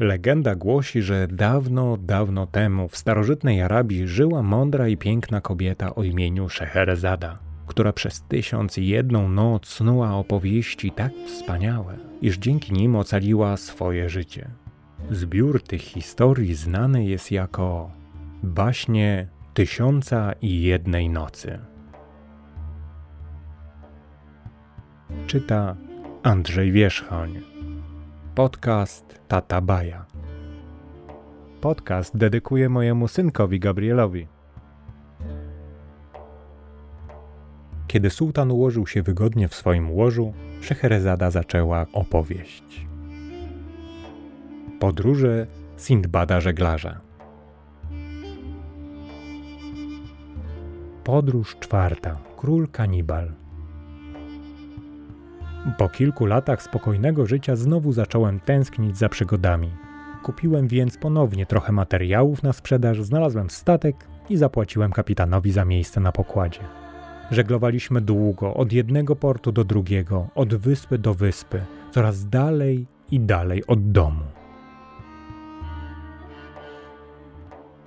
Legenda głosi, że dawno, dawno temu w starożytnej Arabii żyła mądra i piękna kobieta o imieniu Szeherezada, która przez tysiąc i jedną noc snuła opowieści tak wspaniałe, iż dzięki nim ocaliła swoje życie. Zbiór tych historii znany jest jako baśnie Tysiąca i jednej nocy. Czyta Andrzej Wierzchoń. Podcast Tata Baja. Podcast dedykuję mojemu synkowi Gabrielowi. Kiedy sułtan ułożył się wygodnie w swoim łożu, Szeherezada zaczęła opowieść. Podróże Sindbada żeglarza. Podróż czwarta. Król kanibal. Po kilku latach spokojnego życia znowu zacząłem tęsknić za przygodami. Kupiłem więc ponownie trochę materiałów na sprzedaż, znalazłem statek i zapłaciłem kapitanowi za miejsce na pokładzie. Żeglowaliśmy długo, od jednego portu do drugiego, od wyspy do wyspy, coraz dalej i dalej od domu.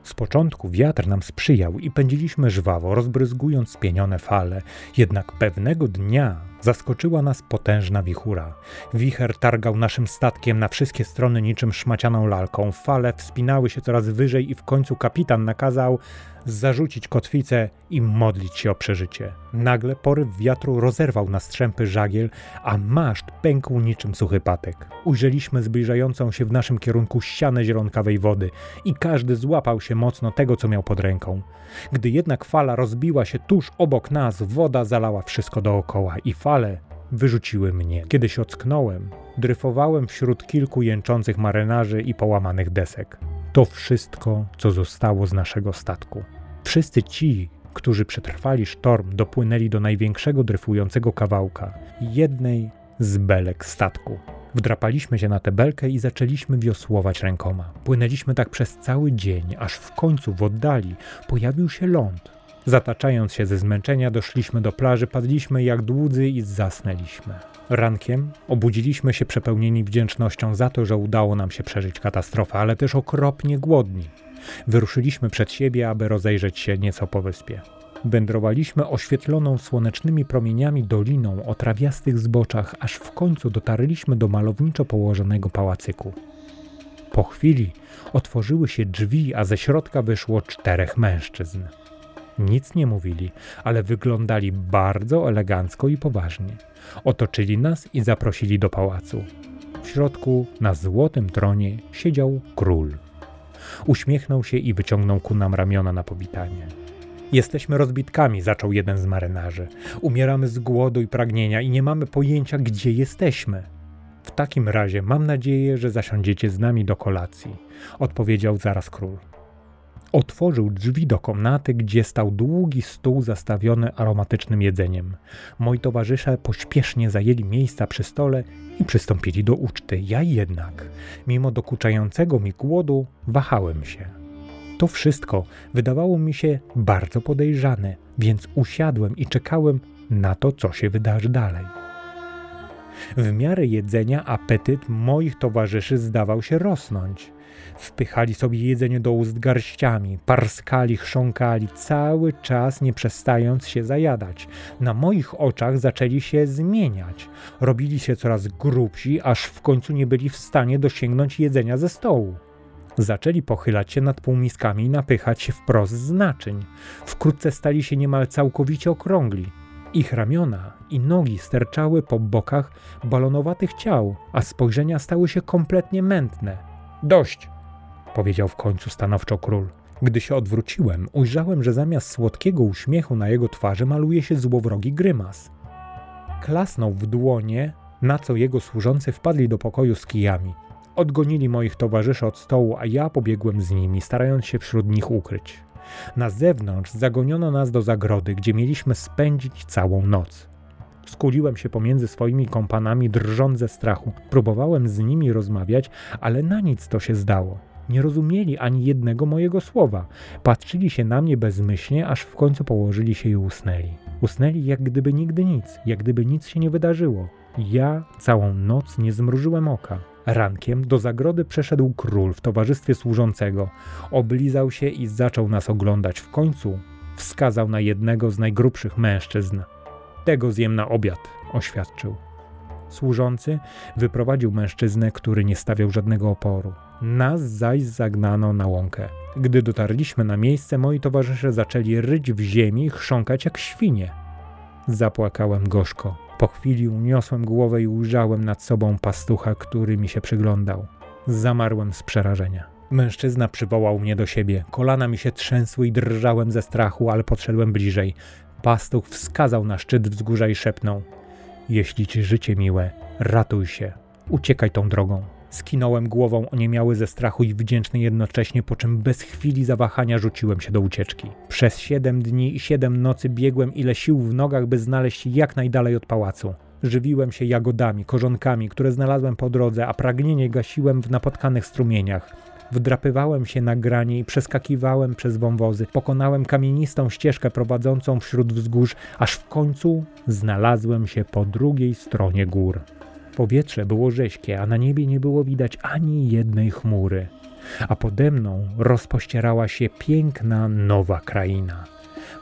Z początku wiatr nam sprzyjał i pędziliśmy żwawo, rozbryzgując spienione fale, jednak pewnego dnia zaskoczyła nas potężna wichura. Wicher targał naszym statkiem na wszystkie strony niczym szmacianą lalką. Fale wspinały się coraz wyżej i w końcu kapitan nakazał zarzucić kotwicę i modlić się o przeżycie. Nagle poryw wiatru rozerwał na strzępy żagiel, a maszt pękł niczym suchy patek. Ujrzeliśmy zbliżającą się w naszym kierunku ścianę zielonkawej wody i każdy złapał się mocno tego, co miał pod ręką. Gdy jednak fala rozbiła się tuż obok nas, woda zalała wszystko dookoła i fale wyrzuciły mnie. Kiedy się ocknąłem, dryfowałem wśród kilku jęczących marynarzy i połamanych desek. To wszystko, co zostało z naszego statku. Wszyscy ci, którzy przetrwali sztorm, dopłynęli do największego dryfującego kawałka, jednej z belek statku. Wdrapaliśmy się na tę belkę i zaczęliśmy wiosłować rękoma. Płynęliśmy tak przez cały dzień, aż w końcu w oddali pojawił się ląd. Zataczając się ze zmęczenia, doszliśmy do plaży, padliśmy jak dłudzy i zasnęliśmy. Rankiem obudziliśmy się przepełnieni wdzięcznością za to, że udało nam się przeżyć katastrofę, ale też okropnie głodni. Wyruszyliśmy przed siebie, aby rozejrzeć się nieco po wyspie. Wędrowaliśmy oświetloną słonecznymi promieniami doliną o trawiastych zboczach, aż w końcu dotarliśmy do malowniczo położonego pałacyku. Po chwili otworzyły się drzwi, a ze środka wyszło czterech mężczyzn. Nic nie mówili, ale wyglądali bardzo elegancko i poważnie. Otoczyli nas i zaprosili do pałacu. W środku, na złotym tronie, siedział król. Uśmiechnął się i wyciągnął ku nam ramiona na powitanie. Jesteśmy rozbitkami, zaczął jeden z marynarzy. Umieramy z głodu i pragnienia i nie mamy pojęcia, gdzie jesteśmy. W takim razie mam nadzieję, że zasiądziecie z nami do kolacji, odpowiedział zaraz król. Otworzył drzwi do komnaty, gdzie stał długi stół zastawiony aromatycznym jedzeniem. Moi towarzysze pośpiesznie zajęli miejsca przy stole i przystąpili do uczty. Ja jednak, mimo dokuczającego mi głodu, wahałem się. To wszystko wydawało mi się bardzo podejrzane, więc usiadłem i czekałem na to, co się wydarzy dalej. W miarę jedzenia apetyt moich towarzyszy zdawał się rosnąć. Wpychali sobie jedzenie do ust garściami, parskali, chrząkali, cały czas nie przestając się zajadać. Na moich oczach zaczęli się zmieniać. Robili się coraz grubsi, aż w końcu nie byli w stanie dosięgnąć jedzenia ze stołu. Zaczęli pochylać się nad półmiskami i napychać się wprost z naczyń. Wkrótce stali się niemal całkowicie okrągli. Ich ramiona i nogi sterczały po bokach balonowatych ciał, a spojrzenia stały się kompletnie mętne. Dość! powiedział w końcu stanowczo król. Gdy się odwróciłem, ujrzałem, że zamiast słodkiego uśmiechu na jego twarzy maluje się złowrogi grymas. Klasnął w dłonie, na co jego służący wpadli do pokoju z kijami. Odgonili moich towarzyszy od stołu, a ja pobiegłem z nimi, starając się wśród nich ukryć. Na zewnątrz zagoniono nas do zagrody, gdzie mieliśmy spędzić całą noc. Skuliłem się pomiędzy swoimi kompanami, drżąc ze strachu. Próbowałem z nimi rozmawiać, ale na nic to się zdało. Nie rozumieli ani jednego mojego słowa. Patrzyli się na mnie bezmyślnie, aż w końcu położyli się i usnęli. Usnęli jak gdyby nigdy nic, jak gdyby nic się nie wydarzyło. Ja całą noc nie zmrużyłem oka. Rankiem do zagrody przeszedł król w towarzystwie służącego. Oblizał się i zaczął nas oglądać. W końcu wskazał na jednego z najgrubszych mężczyzn. Tego zjem na obiad, oświadczył. Służący wyprowadził mężczyznę, który nie stawiał żadnego oporu. Nas zaś zagnano na łąkę. Gdy dotarliśmy na miejsce, moi towarzysze zaczęli ryć w ziemi i chrząkać jak świnie. Zapłakałem gorzko. Po chwili uniosłem głowę i ujrzałem nad sobą pastucha, który mi się przyglądał. Zamarłem z przerażenia. Mężczyzna przywołał mnie do siebie. Kolana mi się trzęsły i drżałem ze strachu, ale podszedłem bliżej. Pastuch wskazał na szczyt wzgórza i szepnął: Jeśli ci życie miłe, ratuj się, uciekaj tą drogą. Skinąłem głową oniemiały ze strachu i wdzięczny jednocześnie, po czym bez chwili zawahania rzuciłem się do ucieczki. Przez siedem dni i siedem nocy biegłem ile sił w nogach, by znaleźć się jak najdalej od pałacu. Żywiłem się jagodami, korzonkami, które znalazłem po drodze, a pragnienie gasiłem w napotkanych strumieniach. Wdrapywałem się na granie i przeskakiwałem przez wąwozy. Pokonałem kamienistą ścieżkę prowadzącą wśród wzgórz, aż w końcu znalazłem się po drugiej stronie gór. Powietrze było rześkie, a na niebie nie było widać ani jednej chmury. A pode mną rozpościerała się piękna nowa kraina.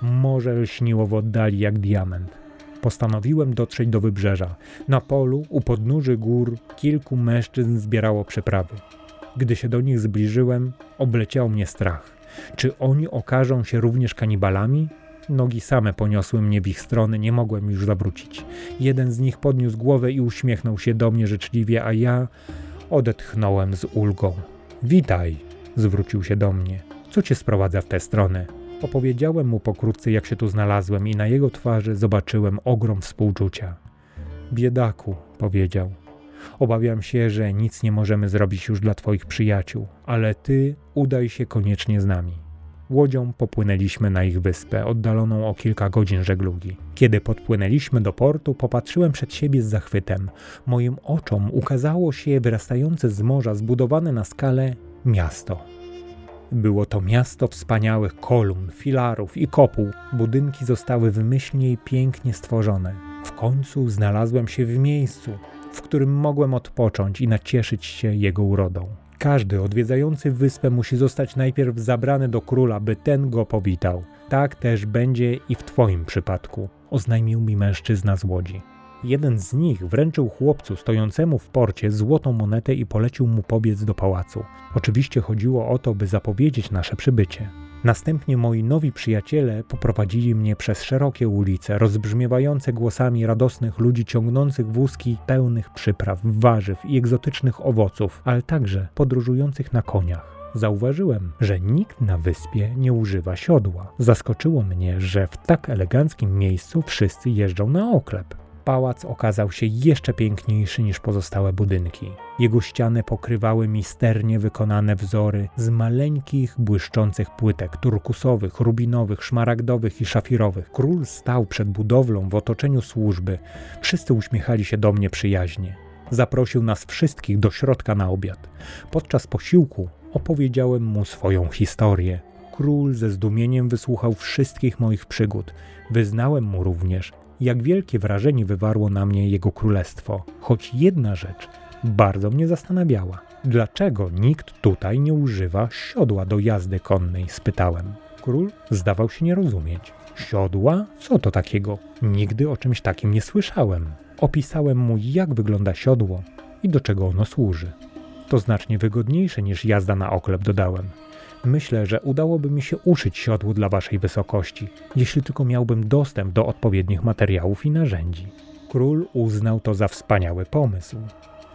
Morze lśniło w oddali jak diament. Postanowiłem dotrzeć do wybrzeża. Na polu, u podnóży gór, kilku mężczyzn zbierało przeprawy. Gdy się do nich zbliżyłem, obleciał mnie strach. Czy oni okażą się również kanibalami? Nogi same poniosły mnie w ich stronę, nie mogłem już zawrócić. Jeden z nich podniósł głowę i uśmiechnął się do mnie życzliwie, a ja odetchnąłem z ulgą. Witaj, zwrócił się do mnie. Co cię sprowadza w tę stronę? Opowiedziałem mu pokrótce, jak się tu znalazłem, i na jego twarzy zobaczyłem ogrom współczucia. Biedaku, powiedział. Obawiam się, że nic nie możemy zrobić już dla Twoich przyjaciół, ale Ty udaj się koniecznie z nami. Łodzią popłynęliśmy na ich wyspę, oddaloną o kilka godzin żeglugi. Kiedy podpłynęliśmy do portu, popatrzyłem przed siebie z zachwytem. Moim oczom ukazało się wyrastające z morza, zbudowane na skalę miasto. Było to miasto wspaniałych kolumn, filarów i kopuł. Budynki zostały wymyślnie i pięknie stworzone. W końcu znalazłem się w miejscu, w którym mogłem odpocząć i nacieszyć się jego urodą. Każdy odwiedzający wyspę musi zostać najpierw zabrany do króla, by ten go powitał. Tak też będzie i w Twoim przypadku, oznajmił mi mężczyzna z łodzi. Jeden z nich wręczył chłopcu stojącemu w porcie złotą monetę i polecił mu pobiec do pałacu. Oczywiście chodziło o to, by zapowiedzieć nasze przybycie. Następnie moi nowi przyjaciele poprowadzili mnie przez szerokie ulice, rozbrzmiewające głosami radosnych ludzi ciągnących wózki pełnych przypraw, warzyw i egzotycznych owoców, ale także podróżujących na koniach. Zauważyłem, że nikt na wyspie nie używa siodła. Zaskoczyło mnie, że w tak eleganckim miejscu wszyscy jeżdżą na oklep. Pałac okazał się jeszcze piękniejszy niż pozostałe budynki. Jego ściany pokrywały misternie wykonane wzory z maleńkich, błyszczących płytek turkusowych, rubinowych, szmaragdowych i szafirowych. Król stał przed budowlą w otoczeniu służby. Wszyscy uśmiechali się do mnie przyjaźnie. Zaprosił nas wszystkich do środka na obiad. Podczas posiłku opowiedziałem mu swoją historię. Król ze zdumieniem wysłuchał wszystkich moich przygód. Wyznałem mu również, jak wielkie wrażenie wywarło na mnie jego królestwo. Choć jedna rzecz bardzo mnie zastanawiała. Dlaczego nikt tutaj nie używa siodła do jazdy konnej? spytałem. Król zdawał się nie rozumieć. Siodła? Co to takiego? Nigdy o czymś takim nie słyszałem. Opisałem mu, jak wygląda siodło i do czego ono służy. To znacznie wygodniejsze niż jazda na oklep, dodałem. Myślę, że udałoby mi się uszyć siodło dla waszej wysokości, jeśli tylko miałbym dostęp do odpowiednich materiałów i narzędzi. Król uznał to za wspaniały pomysł.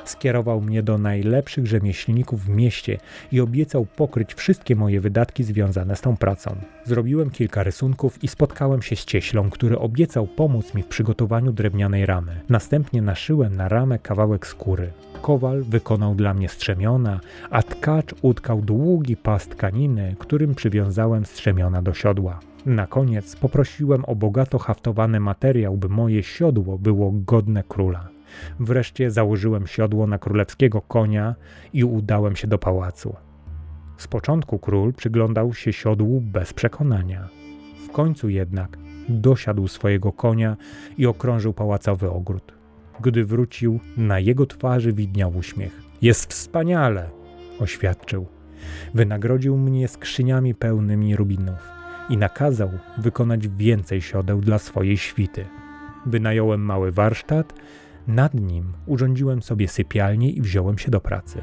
Skierował mnie do najlepszych rzemieślników w mieście i obiecał pokryć wszystkie moje wydatki związane z tą pracą. Zrobiłem kilka rysunków i spotkałem się z cieślą, który obiecał pomóc mi w przygotowaniu drewnianej ramy. Następnie naszyłem na ramę kawałek skóry. Kowal wykonał dla mnie strzemiona, a tkacz utkał długi pas tkaniny, którym przywiązałem strzemiona do siodła. Na koniec poprosiłem o bogato haftowany materiał, by moje siodło było godne króla. Wreszcie założyłem siodło na królewskiego konia i udałem się do pałacu. Z początku król przyglądał się siodłu bez przekonania. W końcu jednak dosiadł swojego konia i okrążył pałacowy ogród. Gdy wrócił, na jego twarzy widniał uśmiech. Jest wspaniale, oświadczył. Wynagrodził mnie skrzyniami pełnymi rubinów i nakazał wykonać więcej siodeł dla swojej świty. Wynająłem mały warsztat, nad nim urządziłem sobie sypialnię i wziąłem się do pracy.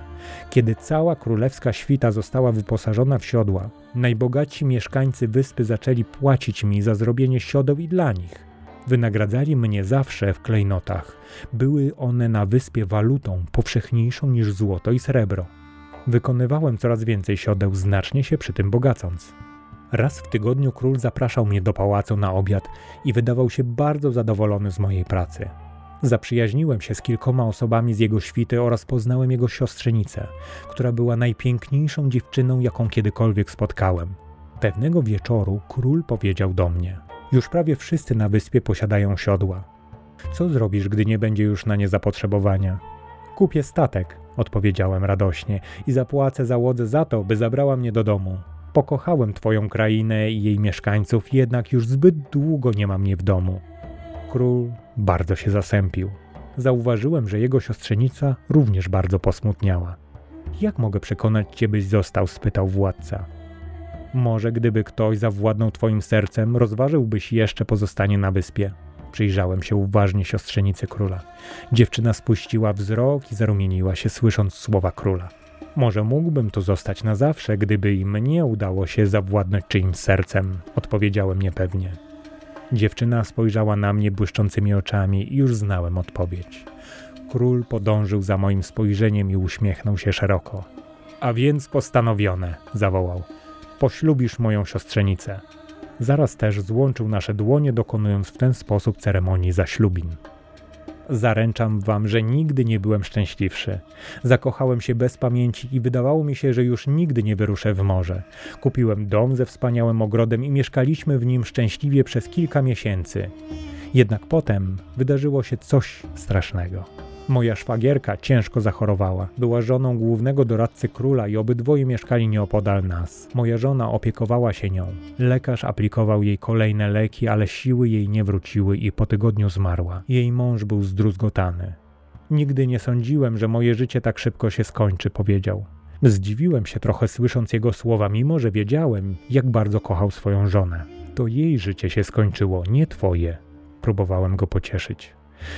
Kiedy cała królewska świta została wyposażona w siodła, najbogatsi mieszkańcy wyspy zaczęli płacić mi za zrobienie siodeł i dla nich. Wynagradzali mnie zawsze w klejnotach. Były one na wyspie walutą powszechniejszą niż złoto i srebro. Wykonywałem coraz więcej siodeł, znacznie się przy tym bogacąc. Raz w tygodniu król zapraszał mnie do pałacu na obiad i wydawał się bardzo zadowolony z mojej pracy. Zaprzyjaźniłem się z kilkoma osobami z jego świty oraz poznałem jego siostrzenicę, która była najpiękniejszą dziewczyną, jaką kiedykolwiek spotkałem. Pewnego wieczoru król powiedział do mnie: Już prawie wszyscy na wyspie posiadają siodła. Co zrobisz, gdy nie będzie już na nie zapotrzebowania? Kupię statek, odpowiedziałem radośnie, i zapłacę załodze za to, by zabrała mnie do domu. Pokochałem Twoją krainę i jej mieszkańców, jednak już zbyt długo nie ma mnie w domu. Król bardzo się zasępił. Zauważyłem, że jego siostrzenica również bardzo posmutniała. Jak mogę przekonać cię, byś został? spytał władca. Może gdyby ktoś zawładnął twoim sercem, rozważyłbyś jeszcze pozostanie na wyspie. Przyjrzałem się uważnie siostrzenicy króla. Dziewczyna spuściła wzrok i zarumieniła się, słysząc słowa króla. Może mógłbym tu zostać na zawsze, gdyby i mnie udało się zawładnąć czyimś sercem, odpowiedziałem niepewnie. Dziewczyna spojrzała na mnie błyszczącymi oczami i już znałem odpowiedź. Król podążył za moim spojrzeniem i uśmiechnął się szeroko. A więc postanowione, zawołał. Poślubisz moją siostrzenicę. Zaraz też złączył nasze dłonie, dokonując w ten sposób ceremonii zaślubin. Zaręczam wam, że nigdy nie byłem szczęśliwszy. Zakochałem się bez pamięci i wydawało mi się, że już nigdy nie wyruszę w morze. Kupiłem dom ze wspaniałym ogrodem i mieszkaliśmy w nim szczęśliwie przez kilka miesięcy. Jednak potem wydarzyło się coś strasznego. Moja szwagierka ciężko zachorowała. Była żoną głównego doradcy króla i obydwoje mieszkali nieopodal nas. Moja żona opiekowała się nią. Lekarz aplikował jej kolejne leki, ale siły jej nie wróciły i po tygodniu zmarła. Jej mąż był zdruzgotany. Nigdy nie sądziłem, że moje życie tak szybko się skończy, powiedział. Zdziwiłem się trochę słysząc jego słowa, mimo że wiedziałem, jak bardzo kochał swoją żonę. To jej życie się skończyło, nie twoje. Próbowałem go pocieszyć.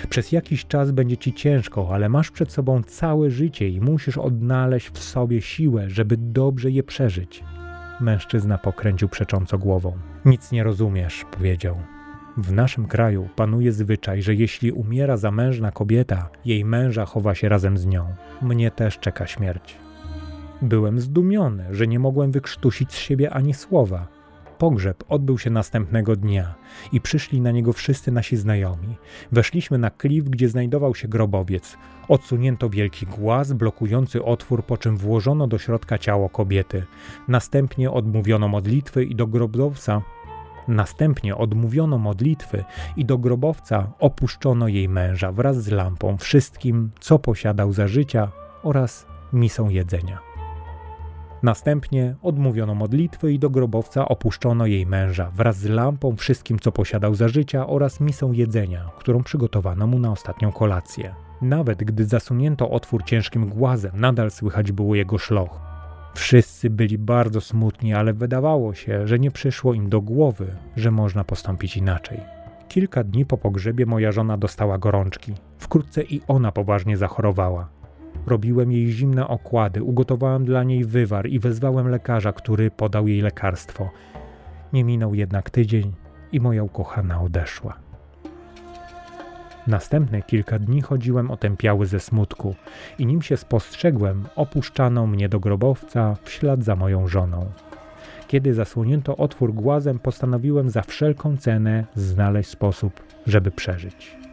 Przez jakiś czas będzie ci ciężko, ale masz przed sobą całe życie i musisz odnaleźć w sobie siłę, żeby dobrze je przeżyć. Mężczyzna pokręcił przecząco głową. Nic nie rozumiesz, powiedział. W naszym kraju panuje zwyczaj, że jeśli umiera zamężna kobieta, jej męża chowa się razem z nią. Mnie też czeka śmierć. Byłem zdumiony, że nie mogłem wykrztusić z siebie ani słowa. Pogrzeb odbył się następnego dnia i przyszli na niego wszyscy nasi znajomi. Weszliśmy na klif, gdzie znajdował się grobowiec. Odsunięto wielki głaz blokujący otwór, po czym włożono do środka ciało kobiety. Następnie odmówiono modlitwy i do grobowca Następnie odmówiono modlitwy i do grobowca opuszczono jej męża wraz z lampą, wszystkim, co posiadał za życia oraz misą jedzenia. Następnie odmówiono modlitwy i do grobowca opuszczono jej męża wraz z lampą, wszystkim co posiadał za życia oraz misą jedzenia, którą przygotowano mu na ostatnią kolację. Nawet gdy zasunięto otwór ciężkim głazem, nadal słychać było jego szloch. Wszyscy byli bardzo smutni, ale wydawało się, że nie przyszło im do głowy, że można postąpić inaczej. Kilka dni po pogrzebie moja żona dostała gorączki. Wkrótce i ona poważnie zachorowała. Robiłem jej zimne okłady, ugotowałem dla niej wywar i wezwałem lekarza, który podał jej lekarstwo. Nie minął jednak tydzień i moja ukochana odeszła. Następne kilka dni chodziłem otępiały ze smutku i nim się spostrzegłem, opuszczano mnie do grobowca w ślad za moją żoną. Kiedy zasłonięto otwór głazem, postanowiłem za wszelką cenę znaleźć sposób, żeby przeżyć.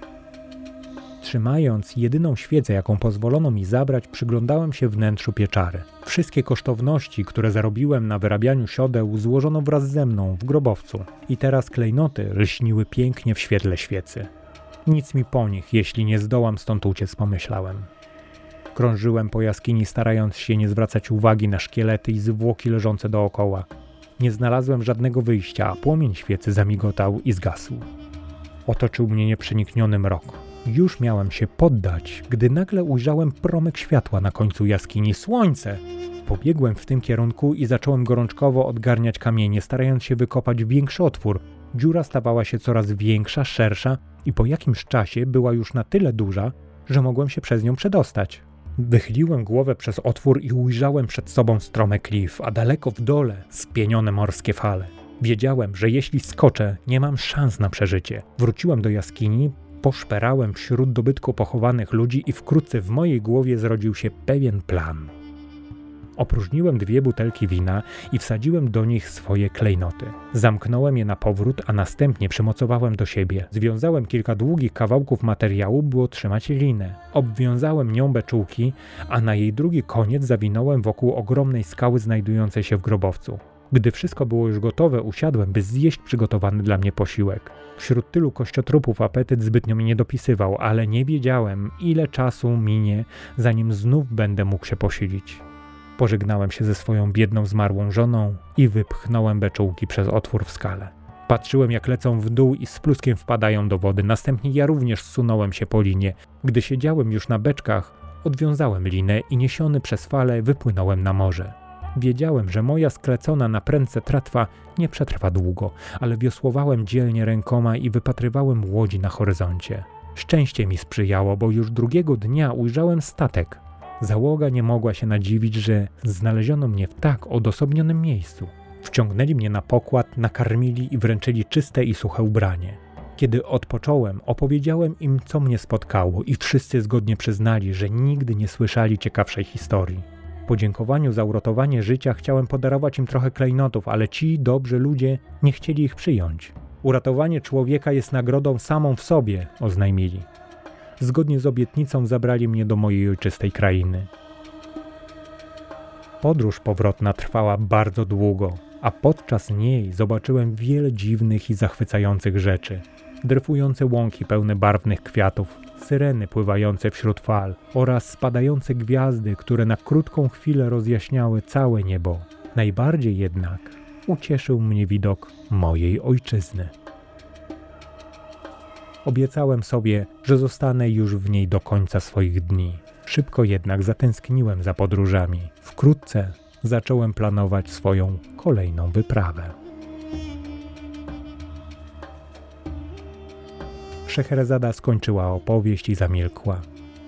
Trzymając jedyną świecę, jaką pozwolono mi zabrać, przyglądałem się wnętrzu pieczary. Wszystkie kosztowności, które zarobiłem na wyrabianiu siodeł, złożono wraz ze mną w grobowcu i teraz klejnoty lśniły pięknie w świetle świecy. Nic mi po nich, jeśli nie zdołam stąd uciec, pomyślałem. Krążyłem po jaskini, starając się nie zwracać uwagi na szkielety i zwłoki leżące dookoła. Nie znalazłem żadnego wyjścia, a płomień świecy zamigotał i zgasł. Otoczył mnie nieprzenikniony mrok. Już miałem się poddać, gdy nagle ujrzałem promyk światła na końcu jaskini. Słońce! Pobiegłem w tym kierunku i zacząłem gorączkowo odgarniać kamienie, starając się wykopać większy otwór. Dziura stawała się coraz większa, szersza i po jakimś czasie była już na tyle duża, że mogłem się przez nią przedostać. Wychyliłem głowę przez otwór i ujrzałem przed sobą strome klif, a daleko w dole spienione morskie fale. Wiedziałem, że jeśli skoczę, nie mam szans na przeżycie. Wróciłem do jaskini, poszperałem wśród dobytku pochowanych ludzi i wkrótce w mojej głowie zrodził się pewien plan. Opróżniłem dwie butelki wina i wsadziłem do nich swoje klejnoty. Zamknąłem je na powrót, a następnie przymocowałem do siebie. Związałem kilka długich kawałków materiału, by otrzymać linę. Obwiązałem nią beczułki, a na jej drugi koniec zawinąłem wokół ogromnej skały znajdującej się w grobowcu. Gdy wszystko było już gotowe, usiadłem, by zjeść przygotowany dla mnie posiłek. Wśród tylu kościotrupów apetyt zbytnio mi nie dopisywał, ale nie wiedziałem, ile czasu minie, zanim znów będę mógł się posilić. Pożegnałem się ze swoją biedną, zmarłą żoną i wypchnąłem beczułki przez otwór w skale. Patrzyłem, jak lecą w dół i z pluskiem wpadają do wody. Następnie ja również zsunąłem się po linie. Gdy siedziałem już na beczkach, odwiązałem linę i niesiony przez fale wypłynąłem na morze. Wiedziałem, że moja sklecona na prędce tratwa nie przetrwa długo, ale wiosłowałem dzielnie rękoma i wypatrywałem łodzi na horyzoncie. Szczęście mi sprzyjało, bo już drugiego dnia ujrzałem statek. Załoga nie mogła się nadziwić, że znaleziono mnie w tak odosobnionym miejscu. Wciągnęli mnie na pokład, nakarmili i wręczyli czyste i suche ubranie. Kiedy odpocząłem, opowiedziałem im, co mnie spotkało, i wszyscy zgodnie przyznali, że nigdy nie słyszeli ciekawszej historii. Podziękowaniu za uratowanie życia chciałem podarować im trochę klejnotów, ale ci dobrzy ludzie nie chcieli ich przyjąć. Uratowanie człowieka jest nagrodą samą w sobie, oznajmili zgodnie z obietnicą zabrali mnie do mojej ojczystej krainy. Podróż powrotna trwała bardzo długo, a podczas niej zobaczyłem wiele dziwnych i zachwycających rzeczy. Dryfujące łąki pełne barwnych kwiatów, syreny pływające wśród fal oraz spadające gwiazdy, które na krótką chwilę rozjaśniały całe niebo. Najbardziej jednak ucieszył mnie widok mojej ojczyzny. Obiecałem sobie, że zostanę już w niej do końca swoich dni. Szybko jednak zatęskniłem za podróżami. Wkrótce zacząłem planować swoją kolejną wyprawę. Szeherazada skończyła opowieść i zamilkła.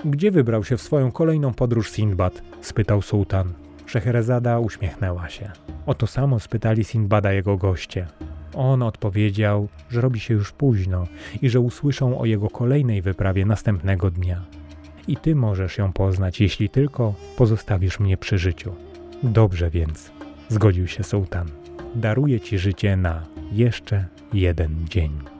Gdzie wybrał się w swoją kolejną podróż Sindbad? spytał sułtan. Szeherazada uśmiechnęła się. O to samo spytali Sindbada jego goście. On odpowiedział, że robi się już późno i że usłyszą o jego kolejnej wyprawie następnego dnia. I ty możesz ją poznać, jeśli tylko pozostawisz mnie przy życiu. Dobrze więc, zgodził się sułtan. Daruję ci życie na jeszcze jeden dzień.